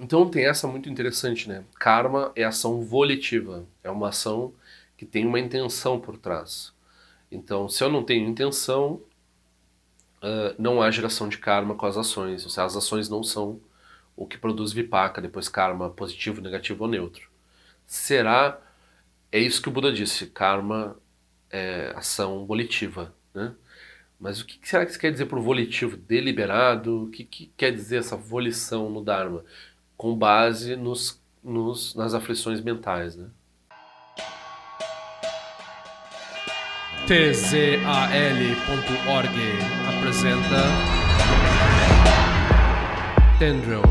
Então tem essa muito interessante, né? Karma é ação volitiva, é uma ação que tem uma intenção por trás. Então, se eu não tenho intenção, uh, não há geração de karma com as ações. Ou seja, as ações não são o que produz vipaka, depois karma positivo, negativo ou neutro. Será é isso que o Buda disse, karma é ação volitiva, né? Mas o que será que isso quer dizer por volitivo? Deliberado? O que, que quer dizer essa volição no Dharma? Com base nos, nos, nas aflições mentais, né? tzal.org apresenta Tendril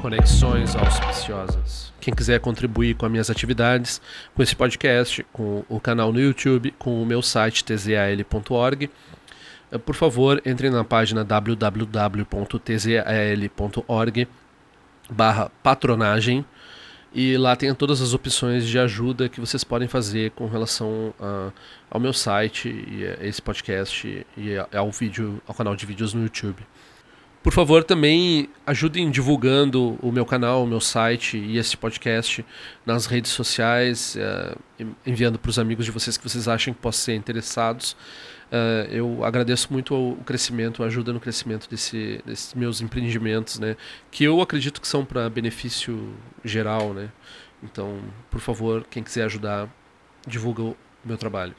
Conexões Auspiciosas. Quem quiser contribuir com as minhas atividades, com esse podcast, com o canal no YouTube, com o meu site tzal.org, eh, por favor, entre na página www.tzal.org barra patronagem e lá tem todas as opções de ajuda que vocês podem fazer com relação a, ao meu site e a esse podcast e ao vídeo, ao canal de vídeos no YouTube. Por favor, também ajudem divulgando o meu canal, o meu site e esse podcast nas redes sociais, uh, enviando para os amigos de vocês que vocês acham que possam ser interessados. Uh, eu agradeço muito o crescimento, a ajuda no crescimento desse, desses meus empreendimentos, né? Que eu acredito que são para benefício geral, né? Então, por favor, quem quiser ajudar, divulga o meu trabalho.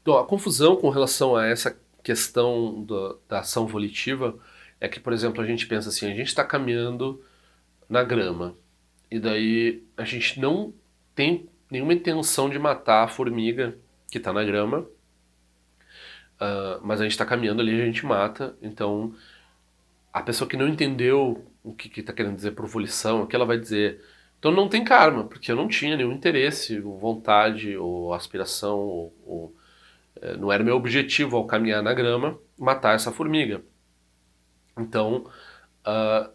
Então, a confusão com relação a essa questão do, da ação volitiva é que, por exemplo, a gente pensa assim, a gente está caminhando na grama e daí a gente não tem nenhuma intenção de matar a formiga que está na grama Uh, mas a gente está caminhando ali, a gente mata. Então, a pessoa que não entendeu o que que querendo dizer por volição, o que ela vai dizer. Então não tem karma, porque eu não tinha nenhum interesse, vontade ou aspiração, ou, ou é, não era meu objetivo ao caminhar na grama matar essa formiga. Então, uh,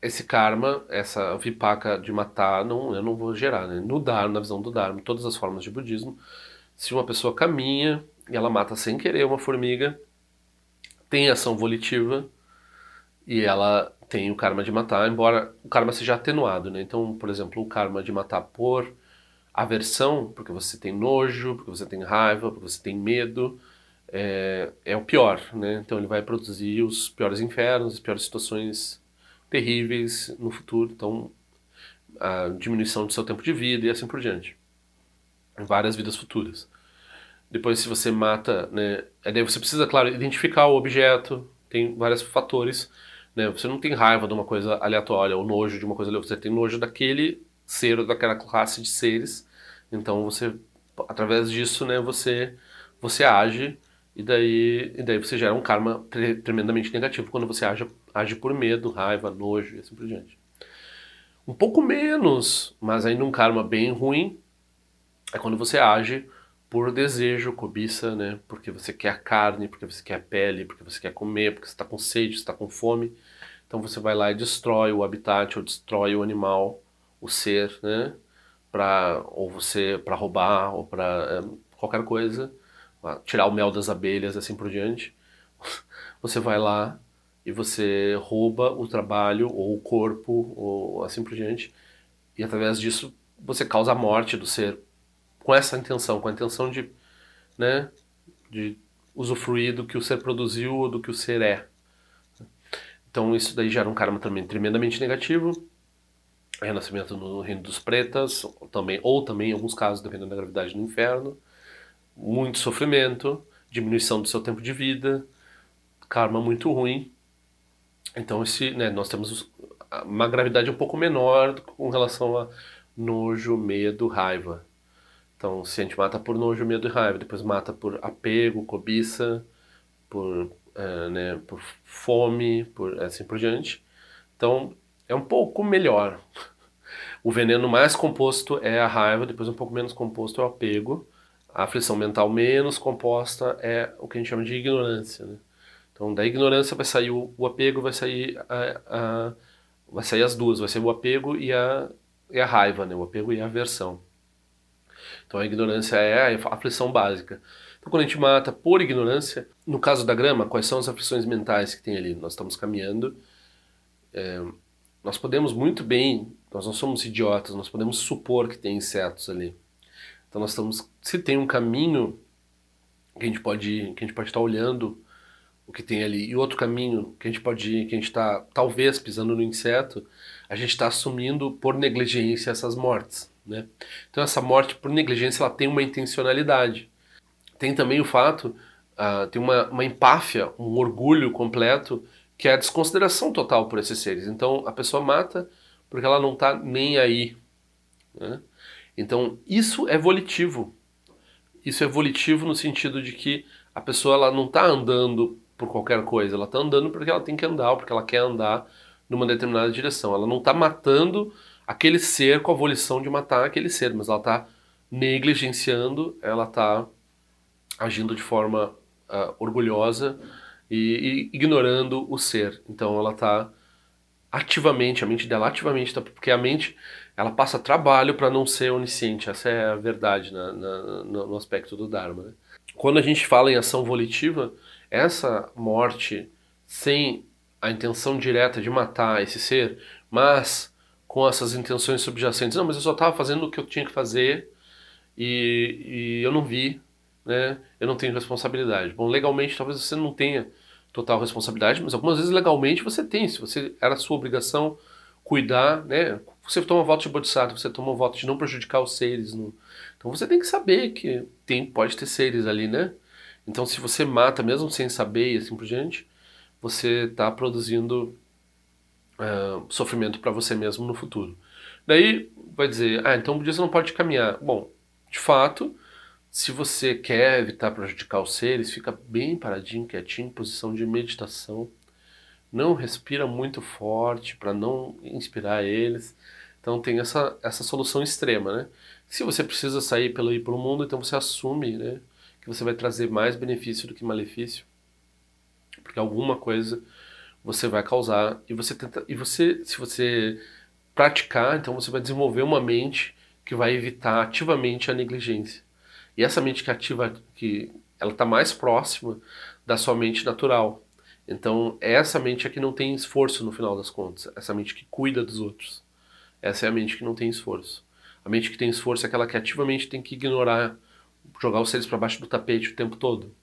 esse karma, essa vipaka de matar, não, eu não vou gerar. Né? No Dharma, na visão do Dharma, todas as formas de budismo, se uma pessoa caminha e ela mata sem querer uma formiga, tem ação volitiva e ela tem o karma de matar, embora o karma seja atenuado, né? Então, por exemplo, o karma de matar por aversão, porque você tem nojo, porque você tem raiva, porque você tem medo, é, é o pior, né? Então ele vai produzir os piores infernos, as piores situações terríveis no futuro, então a diminuição do seu tempo de vida e assim por diante, várias vidas futuras. Depois, se você mata, né, daí você precisa, claro, identificar o objeto, tem vários fatores, né, você não tem raiva de uma coisa aleatória ou nojo de uma coisa aleatória, você tem nojo daquele ser ou daquela classe de seres, então você, através disso, né, você, você age e daí, e daí você gera um karma tremendamente negativo quando você age, age por medo, raiva, nojo e assim por diante. Um pouco menos, mas ainda um karma bem ruim, é quando você age por desejo, cobiça, né? Porque você quer carne, porque você quer pele, porque você quer comer, porque você está com sede, está com fome. Então você vai lá e destrói o habitat ou destrói o animal, o ser, né? Para ou você para roubar ou para é, qualquer coisa, tirar o mel das abelhas, assim por diante. Você vai lá e você rouba o trabalho ou o corpo ou assim por diante. E através disso você causa a morte do ser com essa intenção, com a intenção de, né, de usufruir do que o ser produziu ou do que o ser é. Então isso daí gera um karma também tremendamente negativo. Renascimento no reino dos pretas, também, ou também em alguns casos, dependendo da gravidade, no inferno. Muito sofrimento, diminuição do seu tempo de vida, karma muito ruim. Então esse, né, nós temos uma gravidade um pouco menor com relação a nojo, medo, raiva. Então, se a gente mata por nojo, medo e raiva, depois mata por apego, cobiça, por, é, né, por fome, por assim por diante. Então, é um pouco melhor. O veneno mais composto é a raiva, depois um pouco menos composto é o apego. A aflição mental menos composta é o que a gente chama de ignorância. Né? Então, da ignorância vai sair o, o apego, vai sair a, a, vai sair as duas, vai ser o apego e a, e a raiva, né? o apego e a aversão. Então a ignorância é a aflição básica. Então quando a gente mata por ignorância, no caso da grama, quais são as aflições mentais que tem ali? Nós estamos caminhando é, nós podemos muito bem, nós não somos idiotas, nós podemos supor que tem insetos ali. Então nós estamos, se tem um caminho que a gente pode, que a gente pode estar olhando o que tem ali e outro caminho que a gente pode, que a gente está talvez pisando no inseto, a gente está assumindo por negligência essas mortes, né? Então essa morte por negligência ela tem uma intencionalidade. Tem também o fato, uh, tem uma, uma empáfia, um orgulho completo que é a desconsideração total por esses seres. Então a pessoa mata porque ela não está nem aí. Né? Então isso é volitivo. Isso é volitivo no sentido de que a pessoa ela não está andando por qualquer coisa, ela está andando porque ela tem que andar, ou porque ela quer andar numa determinada direção. Ela não está matando aquele ser com a volição de matar aquele ser, mas ela está negligenciando, ela está agindo de forma uh, orgulhosa e, e, ignorando o ser. Então ela está ativamente, a mente dela ativamente, tá, porque a mente ela passa trabalho para não ser onisciente. Essa é a verdade na, na, no aspecto do Dharma. Né? Quando a gente fala em ação volitiva, essa morte sem a intenção direta de matar esse ser, mas com essas intenções subjacentes. Não, mas eu só estava fazendo o que eu tinha que fazer e, e eu não vi, né? Eu não tenho responsabilidade. Bom, legalmente talvez você não tenha total responsabilidade, mas algumas vezes legalmente você tem. Se você era sua obrigação cuidar, né? Você toma voto de bodhisattva, você toma voto de não prejudicar os seres. No... Então você tem que saber que tem, pode ter seres ali, né? Então se você mata mesmo sem saber e assim por diante, você está produzindo uh, sofrimento para você mesmo no futuro. Daí vai dizer, ah, então o budista não pode caminhar. Bom, de fato, se você quer evitar prejudicar os seres, fica bem paradinho, quietinho, em posição de meditação. Não respira muito forte para não inspirar eles. Então tem essa, essa solução extrema, né? Se você precisa sair pelo ir pelo mundo, então você assume, né, que você vai trazer mais benefício do que malefício porque alguma coisa você vai causar e você tenta e você se você praticar, então você vai desenvolver uma mente que vai evitar ativamente a negligência. E essa mente que ativa que ela está mais próxima da sua mente natural. Então, essa mente é que não tem esforço no final das contas, essa mente que cuida dos outros. Essa é a mente que não tem esforço. A mente que tem esforço é aquela que ativamente tem que ignorar, jogar os seres para baixo do tapete o tempo todo.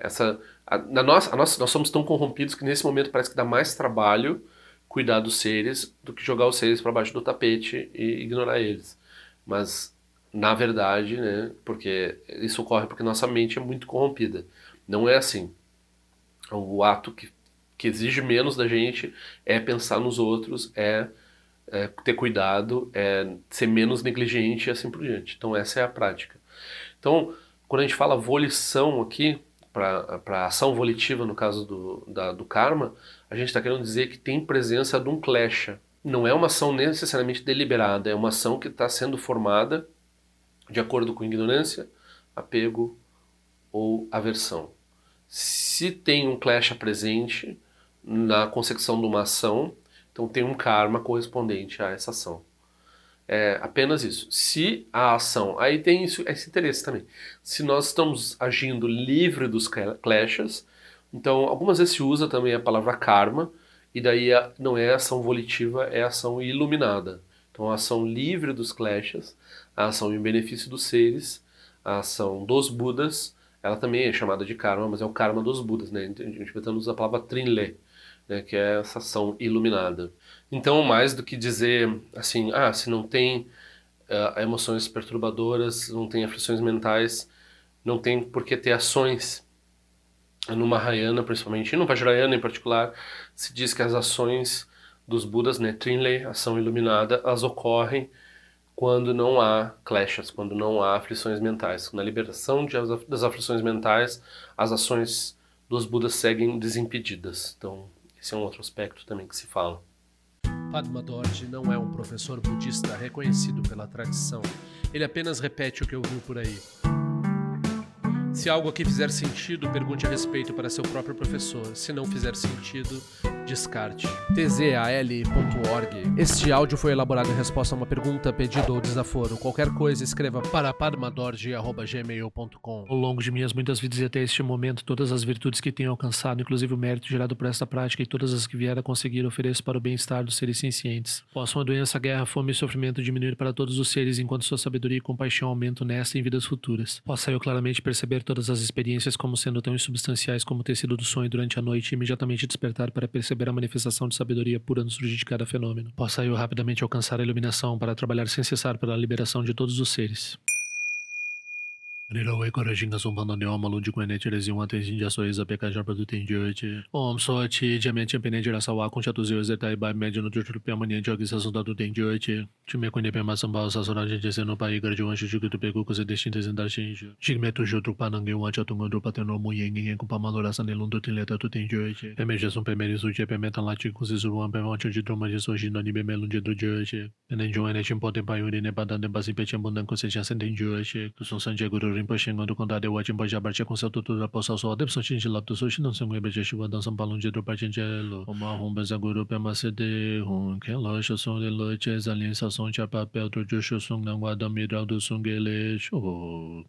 Essa, a, na nossa, a nossa, nós somos tão corrompidos que nesse momento parece que dá mais trabalho cuidar dos seres do que jogar os seres para baixo do tapete e ignorar eles. Mas, na verdade, né, porque isso ocorre porque nossa mente é muito corrompida. Não é assim. O ato que, que exige menos da gente é pensar nos outros, é, é ter cuidado, é ser menos negligente e assim por diante. Então, essa é a prática. Então, quando a gente fala volição aqui, para ação volitiva, no caso do, da, do karma, a gente está querendo dizer que tem presença de um klesha. Não é uma ação necessariamente deliberada, é uma ação que está sendo formada de acordo com ignorância, apego ou aversão. Se tem um klesha presente na concepção de uma ação, então tem um karma correspondente a essa ação. É apenas isso. Se a ação. Aí tem isso, esse interesse também. Se nós estamos agindo livre dos clashes, então algumas vezes se usa também a palavra karma, e daí não é ação volitiva, é ação iluminada. Então a ação livre dos clashes, a ação em benefício dos seres, a ação dos Budas, ela também é chamada de karma, mas é o karma dos Budas, né? A gente vai usar a palavra trinle, né? que é essa ação iluminada. Então, mais do que dizer assim, ah, se não tem uh, emoções perturbadoras, não tem aflições mentais, não tem por que ter ações. No Mahayana, principalmente, e no Vajrayana em particular, se diz que as ações dos Budas, né, Trinley, ação iluminada, elas ocorrem quando não há clashes, quando não há aflições mentais. Na liberação de, das aflições mentais, as ações dos Budas seguem desimpedidas. Então, esse é um outro aspecto também que se fala. Padma Dorje não é um professor budista reconhecido pela tradição. Ele apenas repete o que ouviu por aí. Se algo aqui fizer sentido, pergunte a respeito para seu próprio professor. Se não fizer sentido, descarte. tzal.org. Este áudio foi elaborado em resposta a uma pergunta, pedido ou desaforo. Qualquer coisa, escreva para padmadorge.gmail.com. Ao longo de minhas muitas vidas e até este momento, todas as virtudes que tenho alcançado, inclusive o mérito gerado por esta prática e todas as que vier a conseguir, ofereço para o bem-estar dos seres cientes. Possam a doença, a guerra, a fome e sofrimento diminuir para todos os seres, enquanto sua sabedoria e compaixão aumentam nesta e em vidas futuras. Possa eu claramente perceber todas as experiências como sendo tão insubstanciais como o tecido do sonho durante a noite e imediatamente despertar para perceber a manifestação de sabedoria pura no surgir de cada fenômeno. Possa eu rapidamente alcançar a iluminação para trabalhar sem cessar pela liberação de todos os seres. Nila wei kore shinga sumpa na niwa malun jikwe ne chile ziwa ten shinja so iza peka sharpa tu ten jiwe che. Om so chi jamian chenpe ne jira sa wakun sha tu ziwe ze tai bai me jino jo chulu piyama nian jo ki sa sunta tu ten jiwe che. Chume kwe ne pema samba sa so ranjin che se no pa igar jiwan shu shuki tu peku kuse de shin te zin dar shin isho. Shik me tu shu drukpa nange wa cha tunga drukpa ten romu yen ngen kumpa ma lo rasa ne lundu ten leta tu ten jiwe che. Peme je sun peme risu che peme tan la chi kuse suruwan peme wancho chi droma je so shin no ni peme lunje tu jiwe che. Pene jiwa ne chenpo ten pa yuri ne pa dan ten pa si pe chenpo dan kuse cha sen ten jiwe che. Kusun san che guru Rinpoche condado eu atim boja barche com seu tudo da poça só de pessoa tinha lá pessoa não se ngwe beje chuva dan são balão de do parte gelo uma rumba za guru pe ma se de hun que loja são de loja alien sa são cha papel do jusho sung não guarda miral do sungele show